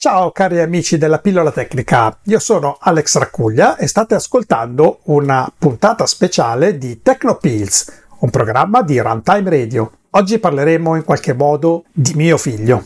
Ciao cari amici della pillola tecnica, io sono Alex Raccuglia e state ascoltando una puntata speciale di Tecnopills, un programma di Runtime Radio. Oggi parleremo in qualche modo di mio figlio.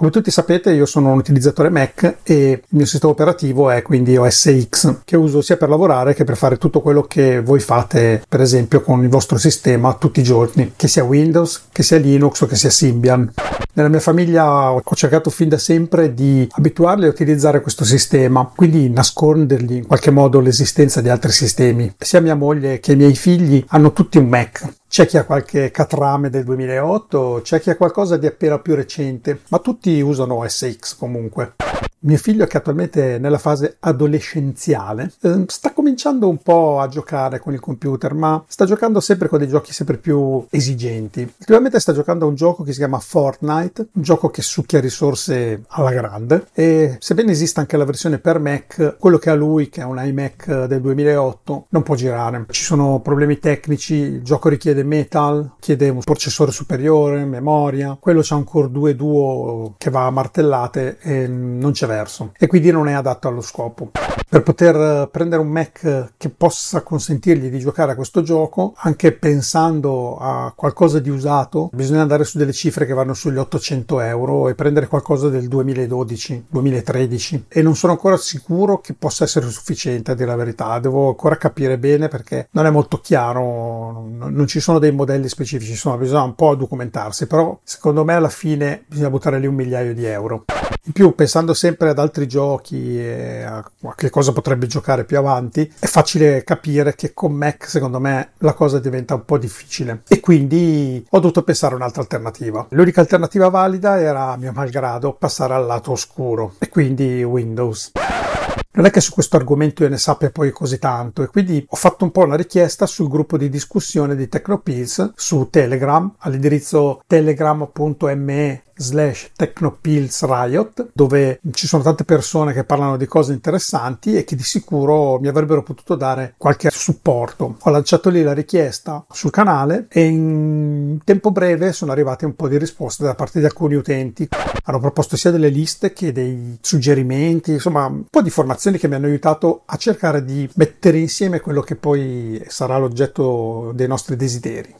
Come tutti sapete io sono un utilizzatore Mac e il mio sistema operativo è quindi OS X che uso sia per lavorare che per fare tutto quello che voi fate per esempio con il vostro sistema tutti i giorni, che sia Windows, che sia Linux o che sia Symbian. Nella mia famiglia ho cercato fin da sempre di abituarli a utilizzare questo sistema, quindi nascondergli in qualche modo l'esistenza di altri sistemi. Sia mia moglie che i miei figli hanno tutti un Mac c'è chi ha qualche catrame del 2008, c'è chi ha qualcosa di appena più recente, ma tutti usano SX comunque. Mio figlio, che attualmente è nella fase adolescenziale, eh, sta cominciando un po' a giocare con il computer, ma sta giocando sempre con dei giochi sempre più esigenti. Ultimamente sta giocando a un gioco che si chiama Fortnite, un gioco che succhia risorse alla grande e sebbene esista anche la versione per Mac, quello che ha lui, che è un iMac del 2008, non può girare. Ci sono problemi tecnici, il gioco richiede Metal, chiede un processore superiore, memoria, quello c'ha un Core 2 Duo che va a martellate e non c'è verso e quindi non è adatto allo scopo. Per poter eh, prendere un Mac che possa consentirgli di giocare a questo gioco, anche pensando a qualcosa di usato, bisogna andare su delle cifre che vanno sugli 800 euro e prendere qualcosa del 2012-2013 e non sono ancora sicuro che possa essere sufficiente a dire la verità, devo ancora capire bene perché non è molto chiaro, non ci sono dei modelli specifici, insomma bisogna un po' documentarsi, però secondo me alla fine bisogna buttare lì un migliaio di euro. In più, pensando sempre ad altri giochi e a che cosa potrebbe giocare più avanti, è facile capire che con Mac, secondo me, la cosa diventa un po' difficile. E quindi ho dovuto pensare a un'altra alternativa. L'unica alternativa valida era, a mio malgrado, passare al lato oscuro, e quindi Windows. Non è che su questo argomento io ne sappia poi così tanto e quindi ho fatto un po' una richiesta sul gruppo di discussione di Tecnopills su Telegram all'indirizzo telegram.me slash Technopills Riot, dove ci sono tante persone che parlano di cose interessanti e che di sicuro mi avrebbero potuto dare qualche supporto. Ho lanciato lì la richiesta sul canale e in tempo breve sono arrivate un po' di risposte da parte di alcuni utenti. Hanno proposto sia delle liste che dei suggerimenti, insomma un po' di informazioni che mi hanno aiutato a cercare di mettere insieme quello che poi sarà l'oggetto dei nostri desideri.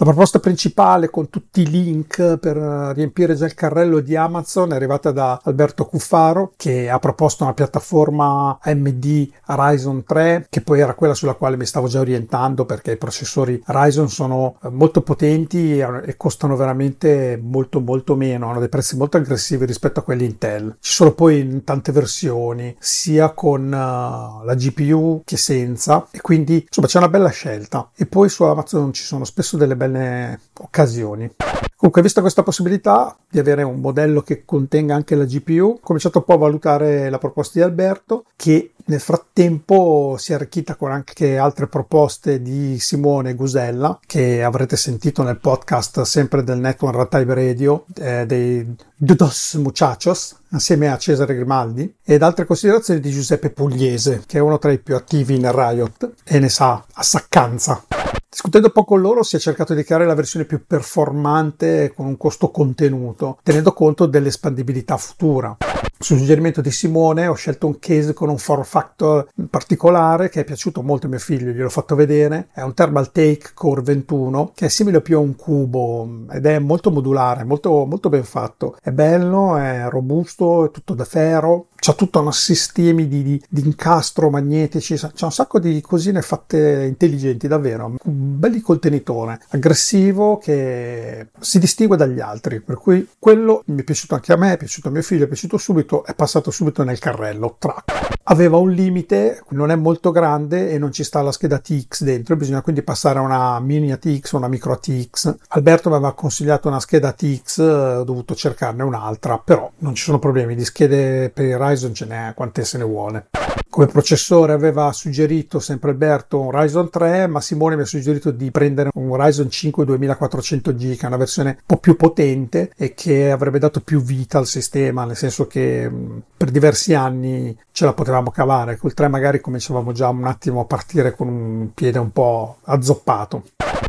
La proposta principale con tutti i link per riempire già il carrello di Amazon è arrivata da Alberto Cuffaro che ha proposto una piattaforma AMD Ryzen 3 che poi era quella sulla quale mi stavo già orientando perché i processori Ryzen sono molto potenti e costano veramente molto molto meno, hanno dei prezzi molto aggressivi rispetto a quelli Intel. Ci sono poi tante versioni sia con la GPU che senza e quindi insomma c'è una bella scelta e poi su Amazon ci sono spesso delle belle belle occasioni. Comunque, vista questa possibilità di avere un modello che contenga anche la GPU, ho cominciato un po' a valutare la proposta di Alberto, che nel frattempo si è arricchita con anche altre proposte di Simone Gusella, che avrete sentito nel podcast sempre del Network Runtime Radio, eh, dei Dos Muchachos, assieme a Cesare Grimaldi, ed altre considerazioni di Giuseppe Pugliese, che è uno tra i più attivi in Riot e ne sa a saccanza. Discutendo un po' con loro si è cercato di creare la versione più performante con un costo contenuto, tenendo conto dell'espandibilità futura. Sul suggerimento di Simone ho scelto un case con un form factor particolare che è piaciuto molto a mio figlio, gliel'ho fatto vedere. È un Thermal Take Core 21 che è simile più a un cubo ed è molto modulare, molto, molto ben fatto. È bello, è robusto, è tutto da ferro, c'ha tutto un sistemi di, di, di, incastro magnetici, c'è un sacco di cosine fatte intelligenti davvero. un bel contenitore aggressivo che si distingue dagli altri, per cui quello mi è piaciuto anche a me, è piaciuto a mio figlio, è piaciuto subito, è passato subito nel carrello. Track. Aveva un limite, non è molto grande e non ci sta la scheda TX dentro, bisogna quindi passare a una mini ATX o una micro ATX. Alberto mi aveva consigliato una scheda TX, ho dovuto cercarne un'altra, però non ci sono problemi, di schede per il Ryzen ce n'è quante se ne vuole. Come processore aveva suggerito sempre Alberto un Ryzen 3, ma Simone mi ha suggerito di prendere un Ryzen 5 2400 GB, una versione un po' più potente e che avrebbe dato più vita al sistema, nel senso che per diversi anni ce la potevamo cavare. Col 3 magari cominciavamo già un attimo a partire con un piede un po' azzoppato.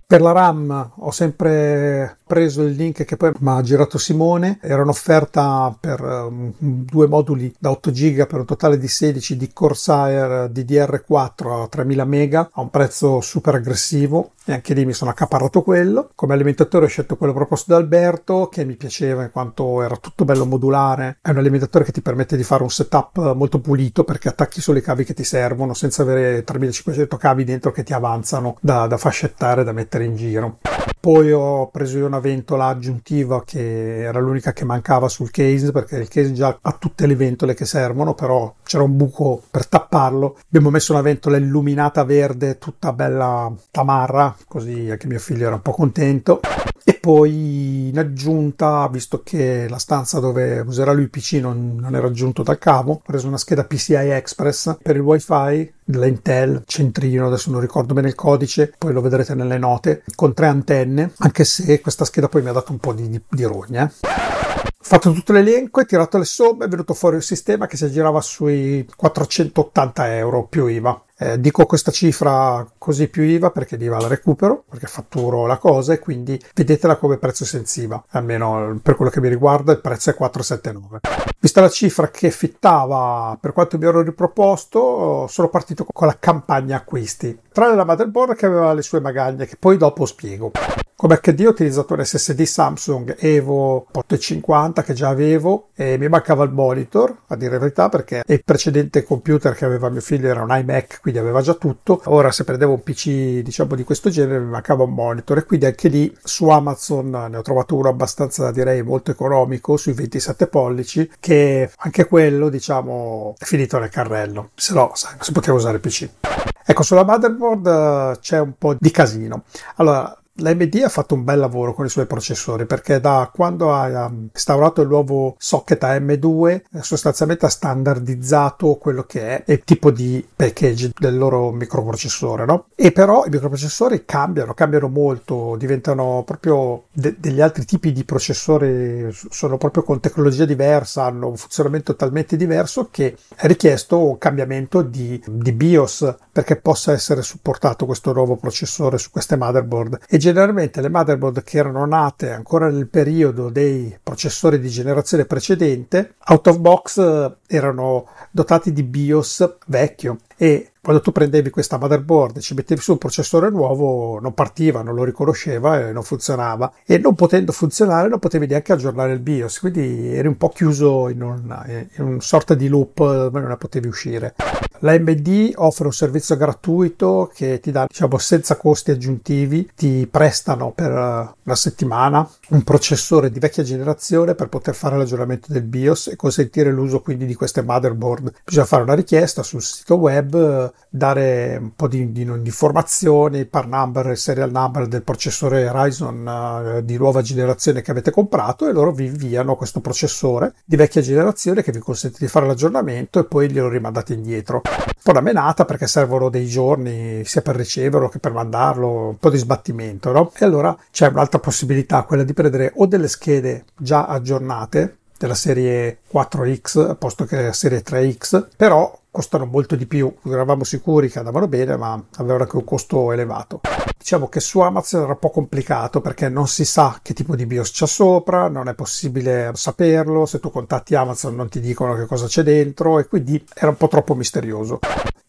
Per la RAM ho sempre preso il link che poi mi ha girato Simone, era un'offerta per um, due moduli da 8 GB per un totale di 16 di Corsair DDR4 a 3000 MB a un prezzo super aggressivo e anche lì mi sono accaparrato quello. Come alimentatore ho scelto quello proposto da Alberto che mi piaceva in quanto era tutto bello modulare. È un alimentatore che ti permette di fare un setup molto pulito perché attacchi solo i cavi che ti servono senza avere 3500 cavi dentro che ti avanzano da, da fascettare, da mettere in giro. Poi ho preso una ventola aggiuntiva che era l'unica che mancava sul case perché il case già ha tutte le ventole che servono, però c'era un buco per tapparlo. Abbiamo messo una ventola illuminata verde, tutta bella tamarra, così anche mio figlio era un po' contento. E poi in aggiunta, visto che la stanza dove userà lui il PC non, non era aggiunto dal cavo, ho preso una scheda PCI Express per il wifi dell'Intel centrino, adesso non ricordo bene il codice, poi lo vedrete nelle note, con tre antenne, anche se questa scheda poi mi ha dato un po' di, di, di rogna. Eh. Fatto tutto l'elenco e tirato le somme, è venuto fuori un sistema che si aggirava sui 480 euro più IVA. Eh, dico questa cifra così più IVA perché l'IVA la recupero, perché fatturo la cosa e quindi vedetela come prezzo sensiva. Almeno per quello che mi riguarda il prezzo è 479. Vista la cifra che fittava per quanto mi ero riproposto, sono partito con la campagna acquisti. Tra la motherboard che aveva le sue magagne, che poi dopo spiego. Come HD ho utilizzato un SSD Samsung Evo 850 che già avevo e mi mancava il monitor, a dire la verità, perché il precedente computer che aveva mio figlio era un iMac, quindi aveva già tutto. Ora se prendevo un PC diciamo di questo genere mi mancava un monitor e quindi anche lì su Amazon ne ho trovato uno abbastanza direi molto economico sui 27 pollici che anche quello diciamo è finito nel carrello, se no si poteva usare il PC. Ecco, sulla motherboard uh, c'è un po' di casino. Allora, L'AMD ha fatto un bel lavoro con i suoi processori perché da quando ha instaurato il nuovo socket AM2 eh, sostanzialmente ha standardizzato quello che è il tipo di package del loro microprocessore, no? E però i microprocessori cambiano, cambiano molto, diventano proprio de- degli altri tipi di processori, sono proprio con tecnologia diversa, hanno un funzionamento talmente diverso che è richiesto un cambiamento di, di BIOS perché possa essere supportato questo nuovo processore su queste motherboard e generalmente le motherboard che erano nate ancora nel periodo dei processori di generazione precedente out of box eh, erano dotati di BIOS vecchio e quando tu prendevi questa motherboard e ci mettevi su un processore nuovo non partiva, non lo riconosceva e non funzionava. E non potendo funzionare non potevi neanche aggiornare il BIOS. Quindi eri un po' chiuso in un, in un sorta di loop non ne potevi uscire. l'AMD offre un servizio gratuito che ti dà diciamo senza costi aggiuntivi ti prestano per una settimana un processore di vecchia generazione per poter fare l'aggiornamento del BIOS e consentire l'uso quindi di queste motherboard. Bisogna fare una richiesta sul sito web dare un po' di, di, informazioni, par number, il serial number del processore Ryzen uh, di nuova generazione che avete comprato e loro vi inviano questo processore di vecchia generazione che vi consente di fare l'aggiornamento e poi glielo rimandate indietro. Un po' una menata perché servono dei giorni sia per riceverlo che per mandarlo, un po' di sbattimento, no? E allora c'è un'altra possibilità, quella di prendere o delle schede già aggiornate della serie 4X posto che la serie 3X, però costano molto di più. Eravamo sicuri che andavano bene, ma avevano anche un costo elevato. Diciamo che su Amazon era un po' complicato perché non si sa che tipo di BIOS c'è sopra, non è possibile saperlo, se tu contatti Amazon non ti dicono che cosa c'è dentro e quindi era un po' troppo misterioso.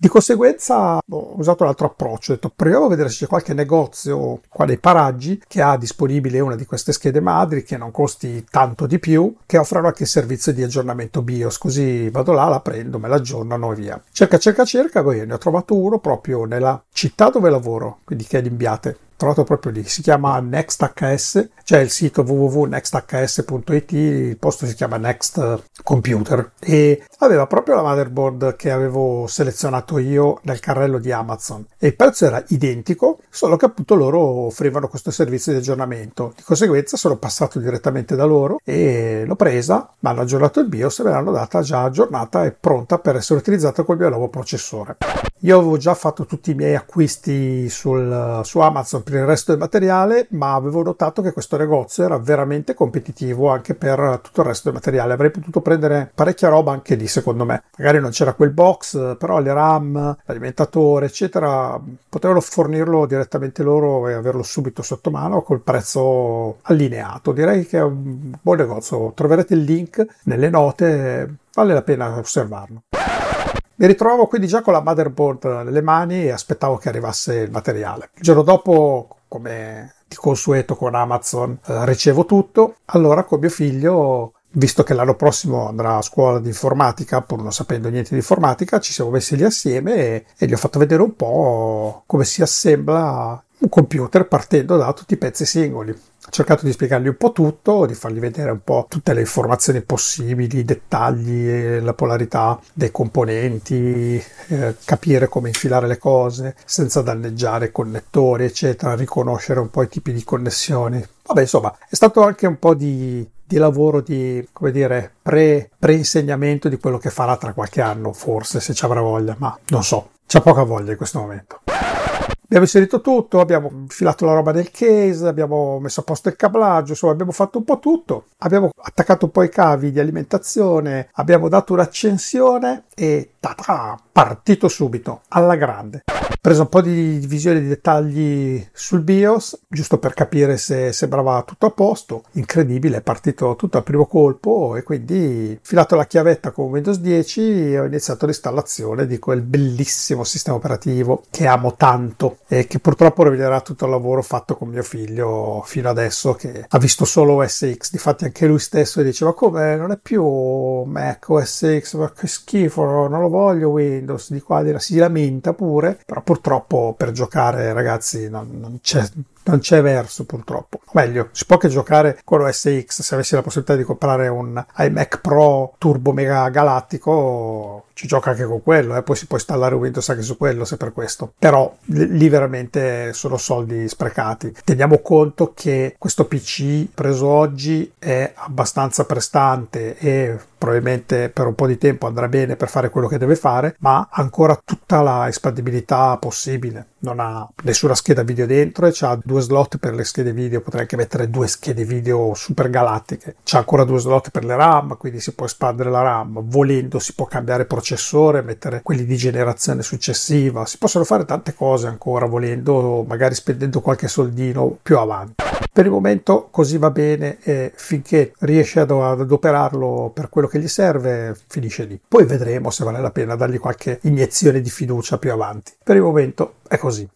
Di conseguenza ho usato un altro approccio, ho detto proviamo a vedere se c'è qualche negozio qua nei paraggi che ha disponibile una di queste schede madri che non costi tanto di più, che offrono anche il servizio di aggiornamento BIOS, così vado là, la prendo, me la aggiornano e via. Cerca, cerca, cerca, poi ne ho trovato uno proprio nella città dove lavoro, quindi che è l'Imbiate trovato proprio lì, si chiama NextHS, c'è il sito www.nexths.it, il posto si chiama Next Computer e aveva proprio la motherboard che avevo selezionato io nel carrello di Amazon e il prezzo era identico, solo che appunto loro offrivano questo servizio di aggiornamento. Di conseguenza sono passato direttamente da loro e l'ho presa, mi hanno aggiornato il BIOS e me l'hanno data già aggiornata e pronta per essere utilizzata col mio nuovo processore. Io avevo già fatto tutti i miei acquisti sul, su Amazon per il resto del materiale, ma avevo notato che questo negozio era veramente competitivo anche per tutto il resto del materiale. Avrei potuto prendere parecchia roba anche lì, secondo me. Magari non c'era quel box, però le RAM, l'alimentatore, eccetera, potevano fornirlo direttamente loro e averlo subito sotto mano col prezzo allineato. Direi che è un buon negozio. Troverete il link nelle note, vale la pena osservarlo. Mi ritrovo quindi già con la motherboard nelle mani e aspettavo che arrivasse il materiale. Il giorno dopo, come di consueto con Amazon, eh, ricevo tutto. Allora con mio figlio visto che l'anno prossimo andrà a scuola di informatica, pur non sapendo niente di informatica, ci siamo messi lì assieme e, e, gli ho fatto vedere un po' come si assembla un computer partendo da tutti i pezzi singoli. Ho cercato di spiegargli un po' tutto, di fargli vedere un po' tutte le informazioni possibili, i dettagli, la polarità dei componenti, eh, capire come infilare le cose senza danneggiare connettori, eccetera, riconoscere un po' i tipi di connessioni. Vabbè, insomma, è stato anche un po' di, di lavoro di, come dire, pre, pre-insegnamento di quello che farà tra qualche anno, forse, se ci avrà voglia, ma non so, c'ha poca voglia in questo momento. Abbiamo inserito tutto, abbiamo infilato la roba nel case, abbiamo messo a posto il cablaggio, insomma abbiamo fatto un po' tutto. Abbiamo attaccato un po' i cavi di alimentazione, abbiamo dato un'accensione e ta partito subito, alla grande. Ho preso un po' di visione di dettagli sul BIOS, giusto per capire se sembrava tutto a posto. Incredibile, è partito tutto al primo colpo e quindi filato la chiavetta con Windows 10 e ho iniziato l'installazione di quel bellissimo sistema operativo che amo tanto e che purtroppo rovinerà tutto il lavoro fatto con mio figlio fino adesso che ha visto solo OS X. Difatti anche lui stesso diceva come non è più Mac OS X, ma che schifo, non lo voglio Windows, di qua di si lamenta pure, però purtroppo per giocare ragazzi non, non c'è non c'è verso purtroppo. O meglio, si può che giocare con OS X se avessi la possibilità di comprare un iMac Pro Turbo Mega Galattico ci gioca anche con quello, eh? poi si può installare Windows anche su quello se per questo. Però lì veramente sono soldi sprecati. Teniamo conto che questo PC preso oggi è abbastanza prestante e probabilmente per un po' di tempo andrà bene per fare quello che deve fare, ma ancora tutta la espandibilità possibile. Non ha nessuna scheda video dentro e ha due slot per le schede video, potrei anche mettere due schede video super galattiche. C'ha ancora due slot per le RAM, quindi si può espandere la RAM. Volendo si può cambiare processore, mettere quelli di generazione successiva. Si possono fare tante cose ancora volendo, magari spendendo qualche soldino più avanti. Per il momento così va bene e finché riesce ad adoperarlo per quello che gli serve, finisce lì. Poi vedremo se vale la pena dargli qualche iniezione di fiducia più avanti. Per il momento è così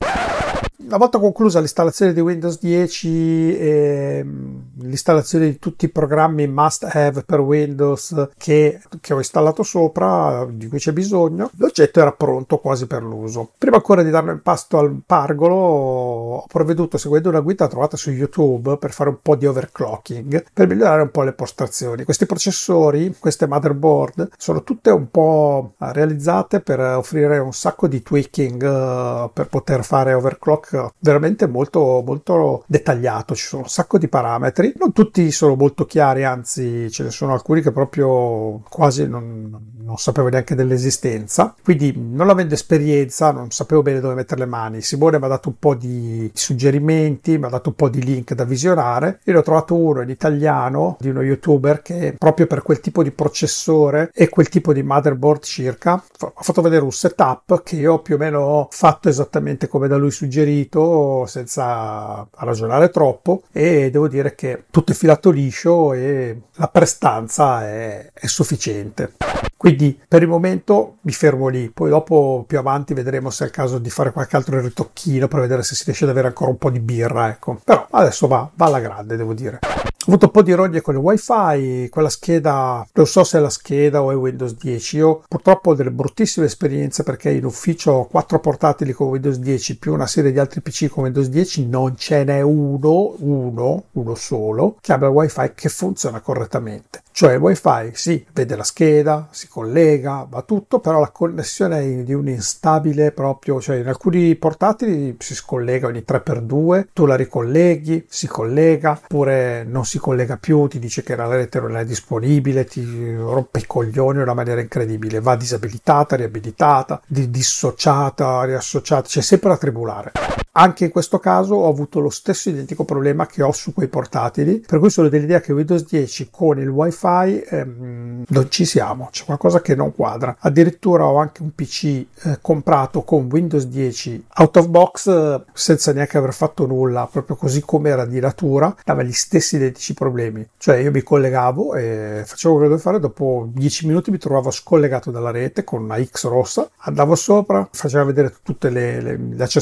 una volta conclusa l'installazione di Windows 10 e mm, l'installazione di tutti i programmi must have per Windows che, che, ho installato sopra, di cui c'è bisogno, l'oggetto era pronto quasi per l'uso. Prima ancora di darlo in pasto al pargolo, ho provveduto seguendo una guida trovata su YouTube per fare un po' di overclocking, per migliorare un po' le postazioni. Questi processori, queste motherboard, sono tutte un po' realizzate per offrire un sacco di tweaking uh, per poter fare overclock veramente molto, molto dettagliato, ci sono un sacco di parametri, non tutti sono molto chiari, anzi ce ne sono alcuni che proprio quasi non, non sapevo neanche dell'esistenza, quindi non avendo esperienza non sapevo bene dove mettere le mani. Simone mi ha dato un po' di suggerimenti, mi ha dato un po' di link da visionare, io ne ho trovato uno in italiano di uno youtuber che proprio per quel tipo di processore e quel tipo di motherboard circa ha fatto vedere un setup che io più o meno ho fatto esattamente come da lui suggerito senza ragionare troppo. E devo dire che tutto è filato liscio e la prestanza è, è sufficiente. Quindi per il momento mi fermo lì, poi dopo più avanti vedremo se è il caso di fare qualche altro ritocchino per vedere se si riesce ad avere ancora un po' di birra, ecco. Però adesso va, va alla grande, devo dire. Ho avuto un po' di rogne con il wifi, quella scheda, non so se è la scheda o è Windows 10. Io purtroppo ho delle bruttissime esperienze perché in ufficio ho quattro portatili con Windows 10 più una serie di altri PC con Windows 10, non ce n'è uno, uno, uno solo, che abbia il wifi che funziona correttamente. Cioè il wifi sì, vede la scheda, si collega, va tutto, però la connessione è di un instabile proprio, cioè in alcuni portatili si scollega ogni 3x2, tu la ricolleghi, si collega, oppure non si collega più, ti dice che la rete non è disponibile, ti rompe i coglioni in una maniera incredibile, va disabilitata, riabilitata, dissociata, riassociata, c'è sempre da tribulare. Anche in questo caso ho avuto lo stesso identico problema che ho su quei portatili, per cui sono dell'idea che Windows 10 con il wifi ehm, non ci siamo, c'è qualcosa che non quadra. Addirittura ho anche un PC eh, comprato con Windows 10 out of box eh, senza neanche aver fatto nulla, proprio così come era di natura, dava gli stessi identici problemi. Cioè io mi collegavo e facevo quello che dovevo fare, dopo 10 minuti mi trovavo scollegato dalla rete con una X rossa, andavo sopra, faceva vedere tutte le, le,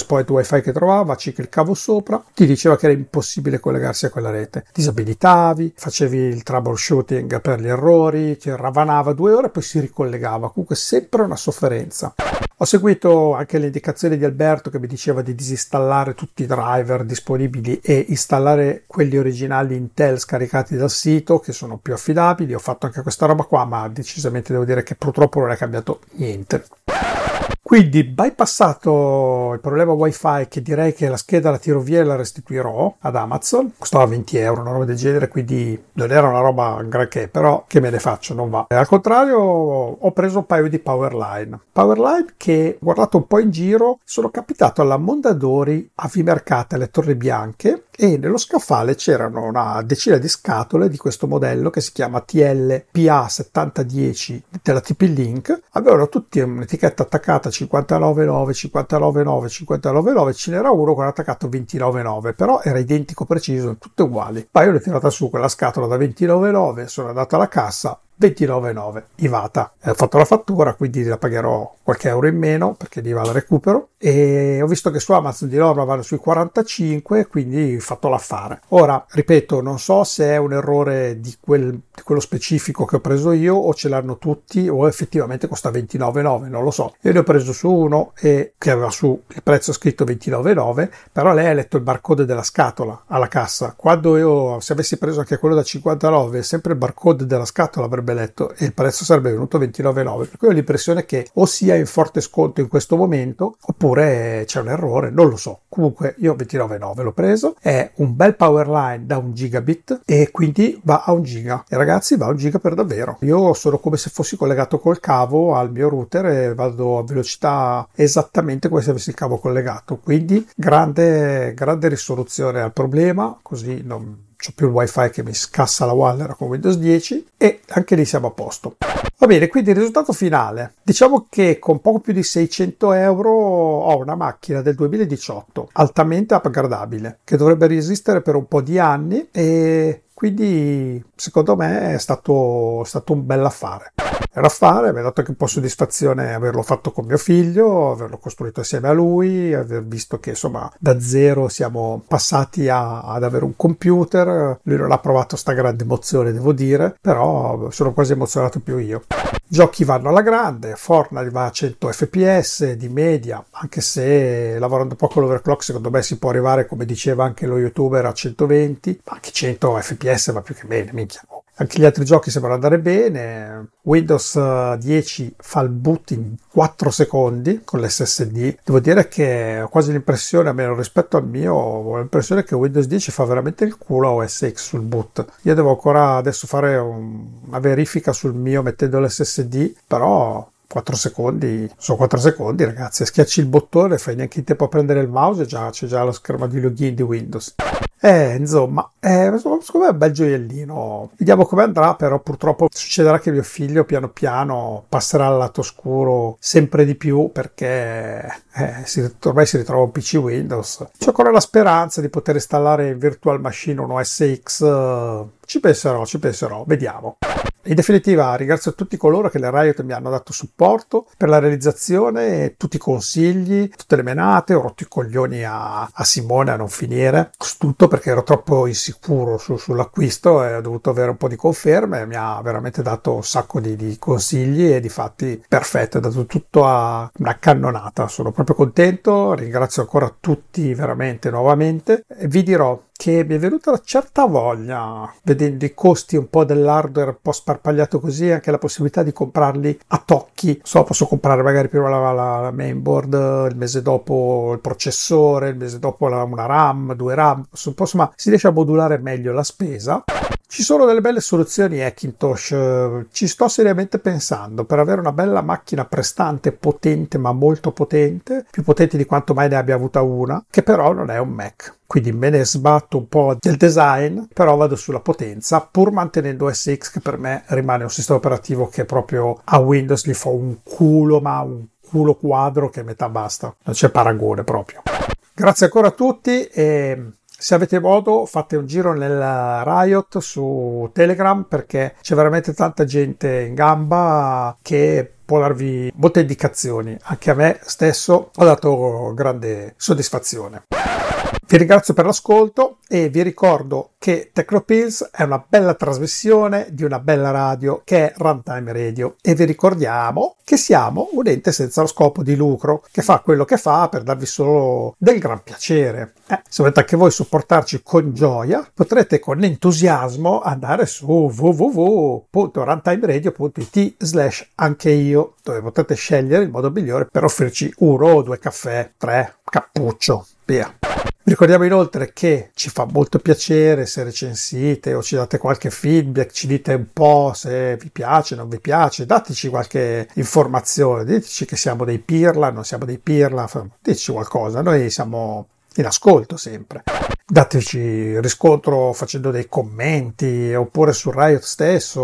point wifi che trovava, ci cliccavo sopra, ti diceva che era impossibile collegarsi a quella rete. Disabilitavi, facevi il troubleshooting per gli errori, ti ravanava due ore e poi si ricollegava. Comunque sempre una sofferenza. Ho seguito anche le indicazioni di Alberto che mi diceva di disinstallare tutti i driver disponibili e installare quelli originali Intel scaricati dal sito che sono più affidabili. Ho fatto anche questa roba qua, ma decisamente devo dire che purtroppo non è cambiato niente. Quindi, bypassato il problema wifi, che direi che la scheda la tiro via e la restituirò ad Amazon, costava 20 euro, una roba del genere, quindi non era una roba granché, però che me ne faccio, non va. E al contrario, ho preso un paio di Powerline. Powerline che, guardato un po' in giro, sono capitato alla Mondadori a Vimercate, alle Torri Bianche, e nello scaffale c'erano una decina di scatole di questo modello che si chiama TLPA 7010 della TP-Link. Avevano tutti un'etichetta attaccata 59,9, 59,9, 59,9, ce n'era uno con attaccato 29,9, però era identico preciso, tutte uguali. Poi io l'ho tirata su quella scatola da 29,9, sono andato alla cassa, 29,9 IVATA. Ho fatto la fattura, quindi la pagherò qualche euro in meno perché l'IVA la recupero e ho visto che su Amazon di norma vanno sui 45, quindi ho fatto l'affare. Ora, ripeto, non so se è un errore di, quel, di quello specifico che ho preso io o ce l'hanno tutti o effettivamente costa 29,9, non lo so. Io ne ho preso su uno e che aveva su il prezzo scritto 29,9, però lei ha letto il barcode della scatola alla cassa. Quando io, se avessi preso anche quello da 59, sempre il barcode della scatola avrebbe letto e il prezzo sarebbe venuto 29,9 per cui ho l'impressione che o sia in forte sconto in questo momento oppure c'è un errore non lo so. Comunque io 29,9 l'ho preso è un bel power line da un gigabit e quindi va a un giga. E ragazzi va a un giga per davvero. Io sono come se fossi collegato col cavo al mio router e vado a velocità esattamente come se avessi il cavo collegato. Quindi grande grande risoluzione al problema così non c'ho più il wifi che mi scassa la Waller con Windows 10 e anche lì siamo a posto. Va bene, quindi il risultato finale. Diciamo che con poco più di 600 euro ho una macchina del 2018 altamente upgradabile che dovrebbe resistere per un po' di anni e quindi secondo me è stato, stato un bel affare. Era affare, mi ha dato anche un po' soddisfazione averlo fatto con mio figlio, averlo costruito assieme a lui, aver visto che insomma da zero siamo passati a, ad avere un computer. Lui non ha provato sta grande emozione, devo dire, però sono quasi emozionato più io. Giochi vanno alla grande, Fortnite va a 100 fps di media, anche se lavorando poco l'overclock secondo me si può arrivare, come diceva anche lo youtuber, a 120, ma anche 100 fps va più che bene, minchia. Anche gli altri giochi sembrano andare bene. Windows 10 eh, fa il boot in 4 secondi con l'SSD. Devo dire che ho quasi l'impressione, almeno rispetto al mio, ho l'impressione che Windows 10 fa veramente il culo a OS X sul boot. Io devo ancora adesso fare un, una verifica sul mio mettendo l'SSD, però 4 secondi, sono 4 secondi ragazzi, schiacci il bottone, fai neanche in tempo a prendere il mouse e già c'è già lo schermo di login di Windows. Eh, insomma, eh, secondo me è un bel gioiellino. Vediamo come andrà, però purtroppo succederà che mio figlio piano piano passerà al lato oscuro sempre di più perché eh, si, ormai si ritrova un PC Windows. C'è ancora la speranza di poter installare in Virtual Machine un OS X. Ci penserò, ci penserò, vediamo. In definitiva ringrazio tutti coloro che le Riot mi hanno dato supporto per la realizzazione, tutti i consigli, tutte le menate, ho rotto i coglioni a, a Simone a non finire, tutto perché ero troppo insicuro su, sull'acquisto e ho dovuto avere un po' di conferme, mi ha veramente dato un sacco di, di consigli e di fatti perfetto, è dato tutto a una cannonata, sono proprio contento, ringrazio ancora tutti veramente nuovamente e vi dirò che mi è venuta una certa voglia, vedendo i costi un po' dell'hardware un po' sparpagliato così, anche la possibilità di comprarli a tocchi. So, posso comprare magari prima la, la, la mainboard, il mese dopo il processore, il mese dopo la, una RAM, due RAM, insomma si riesce a modulare meglio la spesa. Ci sono delle belle soluzioni Hackintosh, ci sto seriamente pensando per avere una bella macchina prestante, potente ma molto potente, più potente di quanto mai ne abbia avuta una, che però non è un Mac. Quindi me ne sbatto un po' del design, però vado sulla potenza, pur mantenendo SX che per me rimane un sistema operativo che proprio a Windows gli fa un culo, ma un culo quadro che metà basta, non c'è paragone proprio. Grazie ancora a tutti e se avete modo fate un giro nel Riot su Telegram perché c'è veramente tanta gente in gamba che può darvi molte indicazioni. Anche a me stesso ha dato grande soddisfazione. Vi ringrazio per l'ascolto e vi ricordo che Tecnopills è una bella trasmissione di una bella radio che è Runtime Radio e vi ricordiamo che siamo un ente senza lo scopo di lucro che fa quello che fa per darvi solo del gran piacere. Eh, se volete anche voi supportarci con gioia potrete con entusiasmo andare su www.runtimeradio.it slash anche io dove potete scegliere il modo migliore per offrirci uno o due caffè, tre, cappuccio, via. Ricordiamo inoltre che ci fa molto piacere se recensite o ci date qualche feedback, ci dite un po' se vi piace, non vi piace, dateci qualche informazione, diteci che siamo dei pirla, non siamo dei pirla, diteci qualcosa, noi siamo in ascolto sempre. Dateci riscontro facendo dei commenti oppure su Riot stesso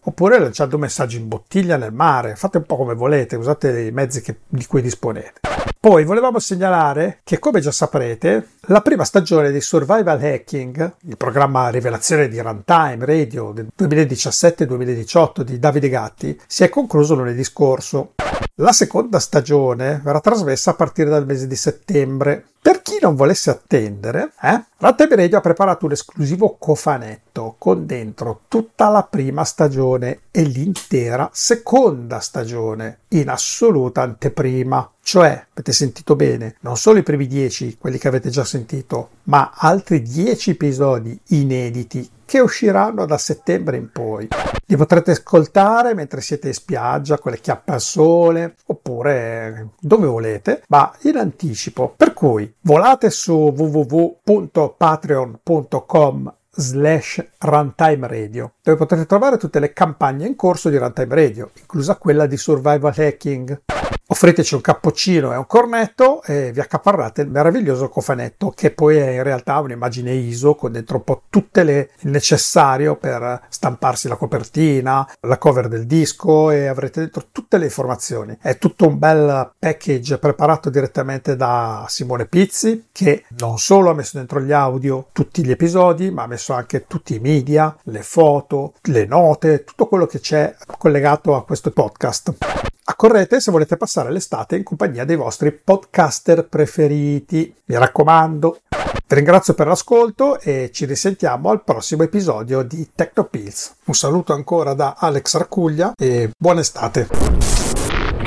oppure lanciando messaggi in bottiglia nel mare. Fate un po' come volete, usate i mezzi che, di cui disponete. Poi volevamo segnalare che, come già saprete, la prima stagione di Survival Hacking, il programma rivelazione di Runtime Radio del 2017-2018 di Davide Gatti, si è concluso lunedì scorso. La seconda stagione verrà trasmessa a partire dal mese di settembre. Per chi non volesse attendere, eh, Runtime Radio ha preparato un esclusivo cofanetto con dentro tutta la prima stagione e l'intera seconda stagione in assoluta anteprima. Cioè, avete sentito bene, non solo i primi dieci, quelli che avete già sentito, ma altri dieci episodi inediti che usciranno da settembre in poi. Li potrete ascoltare mentre siete in spiaggia, con le chiappe al sole, oppure dove volete, ma in anticipo. Per cui volate su www.patreon.com slash runtime radio dove potrete trovare tutte le campagne in corso di runtime radio inclusa quella di survival hacking offriteci un cappuccino e un cornetto e vi accaparrate il meraviglioso cofanetto che poi è in realtà un'immagine ISO con dentro un po' tutte le il necessario per stamparsi la copertina, la cover del disco e avrete dentro tutte le informazioni. È tutto un bel package preparato direttamente da Simone Pizzi che non solo ha messo dentro gli audio tutti gli episodi ma ha messo anche tutti i media, le foto, le note, tutto quello che c'è collegato a questo podcast. Accorrete se volete passare l'estate in compagnia dei vostri podcaster preferiti. Mi raccomando. Vi ringrazio per l'ascolto e ci risentiamo al prossimo episodio di Tecnopills. Un saluto ancora da Alex Arcuglia e buona estate.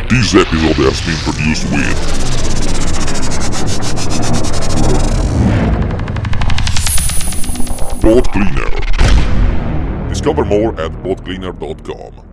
This episode has been produced with Boat Cleaner. Discover more at boatcleaner.com.